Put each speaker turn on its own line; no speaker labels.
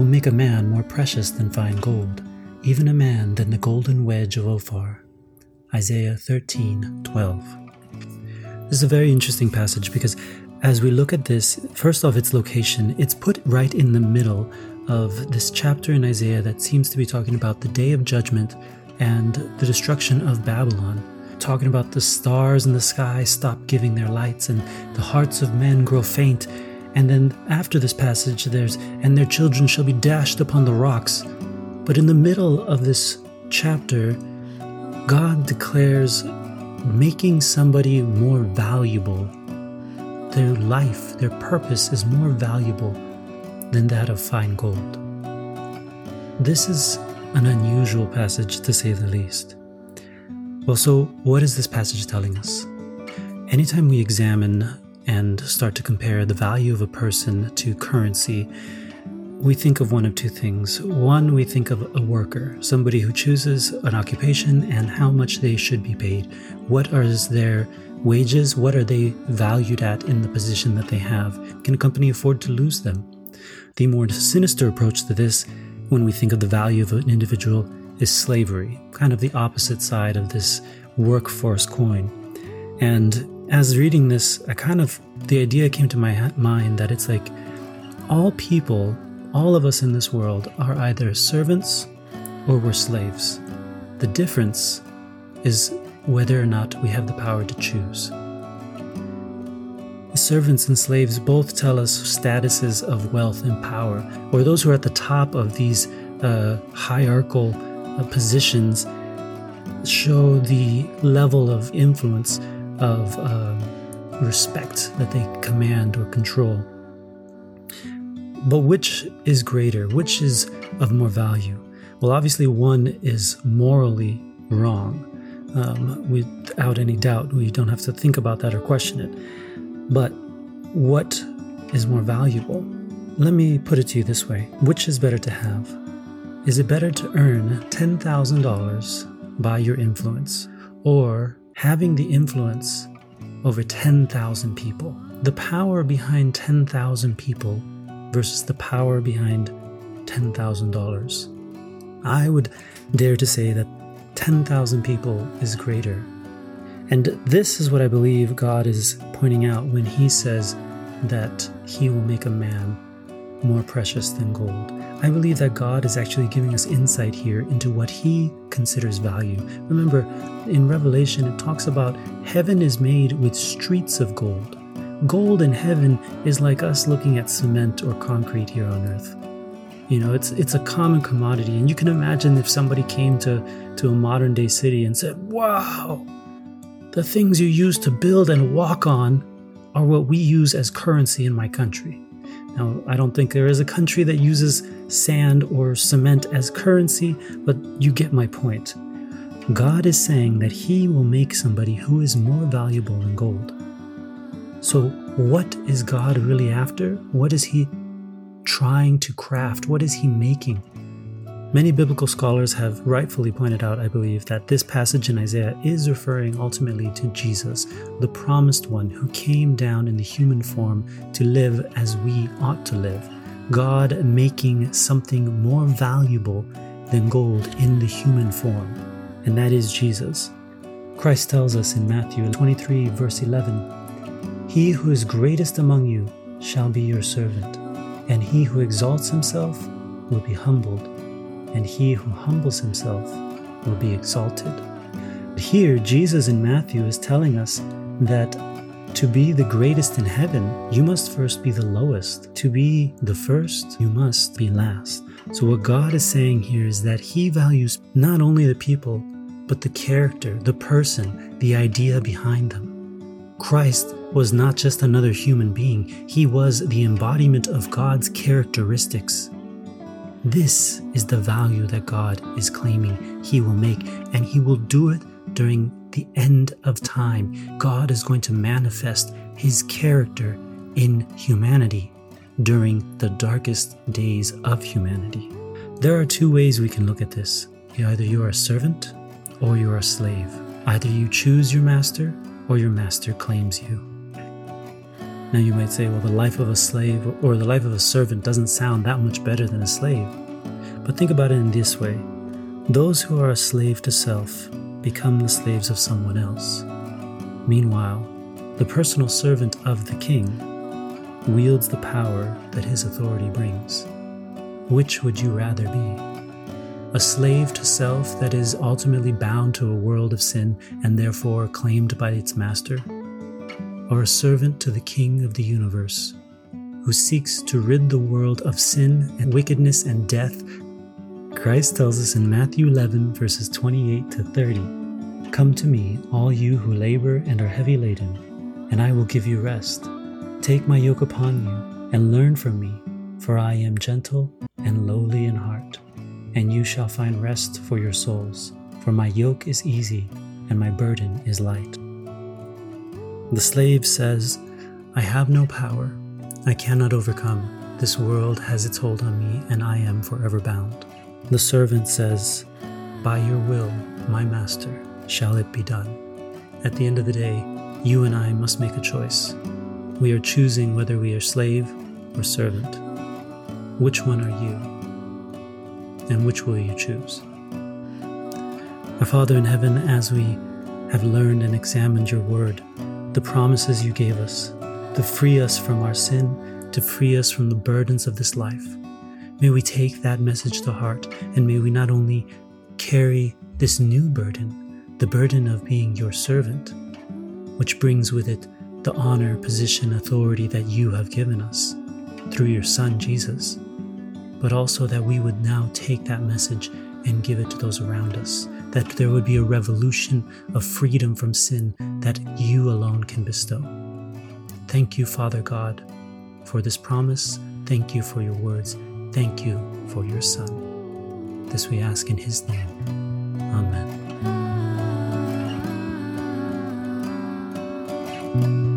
Will make a man more precious than fine gold, even a man than the golden wedge of Ophir. Isaiah 13 12. This is a very interesting passage because as we look at this, first off, its location, it's put right in the middle of this chapter in Isaiah that seems to be talking about the day of judgment and the destruction of Babylon. Talking about the stars in the sky stop giving their lights and the hearts of men grow faint. And then after this passage, there's, and their children shall be dashed upon the rocks. But in the middle of this chapter, God declares making somebody more valuable. Their life, their purpose is more valuable than that of fine gold. This is an unusual passage to say the least. Well, so what is this passage telling us? Anytime we examine and start to compare the value of a person to currency, we think of one of two things. One, we think of a worker, somebody who chooses an occupation and how much they should be paid. What are their wages? What are they valued at in the position that they have? Can a company afford to lose them? The more sinister approach to this, when we think of the value of an individual, is slavery, kind of the opposite side of this workforce coin. And as reading this, I kind of, the idea came to my mind that it's like all people all of us in this world are either servants or we're slaves. The difference is whether or not we have the power to choose. Servants and slaves both tell us statuses of wealth and power, or those who are at the top of these uh, hierarchical uh, positions show the level of influence of um, respect that they command or control. But which is greater? Which is of more value? Well, obviously, one is morally wrong. Um, without any doubt, we don't have to think about that or question it. But what is more valuable? Let me put it to you this way Which is better to have? Is it better to earn $10,000 by your influence or having the influence over 10,000 people? The power behind 10,000 people versus the power behind $10,000. I would dare to say that 10,000 people is greater. And this is what I believe God is pointing out when He says that He will make a man more precious than gold. I believe that God is actually giving us insight here into what He considers value. Remember, in Revelation, it talks about heaven is made with streets of gold. Gold in heaven is like us looking at cement or concrete here on earth. You know, it's it's a common commodity, and you can imagine if somebody came to, to a modern day city and said, Wow, the things you use to build and walk on are what we use as currency in my country. Now, I don't think there is a country that uses sand or cement as currency, but you get my point. God is saying that He will make somebody who is more valuable than gold. So, what is God really after? What is He trying to craft? What is He making? Many biblical scholars have rightfully pointed out, I believe, that this passage in Isaiah is referring ultimately to Jesus, the promised one who came down in the human form to live as we ought to live. God making something more valuable than gold in the human form, and that is Jesus. Christ tells us in Matthew 23, verse 11 he who is greatest among you shall be your servant, and he who exalts himself will be humbled, and he who humbles himself will be exalted. But here, Jesus in Matthew is telling us that to be the greatest in heaven, you must first be the lowest. To be the first, you must be last. So, what God is saying here is that He values not only the people, but the character, the person, the idea behind them. Christ was not just another human being, he was the embodiment of God's characteristics. This is the value that God is claiming he will make, and he will do it during the end of time. God is going to manifest his character in humanity during the darkest days of humanity. There are two ways we can look at this. Either you are a servant or you are a slave. Either you choose your master or your master claims you. Now you might say, well, the life of a slave or the life of a servant doesn't sound that much better than a slave. But think about it in this way those who are a slave to self become the slaves of someone else. Meanwhile, the personal servant of the king wields the power that his authority brings. Which would you rather be? A slave to self that is ultimately bound to a world of sin and therefore claimed by its master? Or a servant to the King of the universe, who seeks to rid the world of sin and wickedness and death? Christ tells us in Matthew 11, verses 28 to 30 Come to me, all you who labor and are heavy laden, and I will give you rest. Take my yoke upon you and learn from me, for I am gentle and lowly in heart, and you shall find rest for your souls. For my yoke is easy and my burden is light. The slave says, I have no power, I cannot overcome. This world has its hold on me, and I am forever bound. The servant says, By your will, my master, shall it be done. At the end of the day, you and I must make a choice. We are choosing whether we are slave or servant. Which one are you? And which will you choose? Our Father in heaven, as we have learned and examined your word, the promises you gave us to free us from our sin, to free us from the burdens of this life, may we take that message to heart and may we not only carry this new burden, the burden of being your servant, which brings with it the honor, position, authority that you have given us through your Son, Jesus, but also that we would now take that message and give it to those around us, that there would be a revolution of freedom from sin that you alone can bestow. Thank you, Father God, for this promise. Thank you for your words. Thank you for your Son. This we ask in His name. Amen.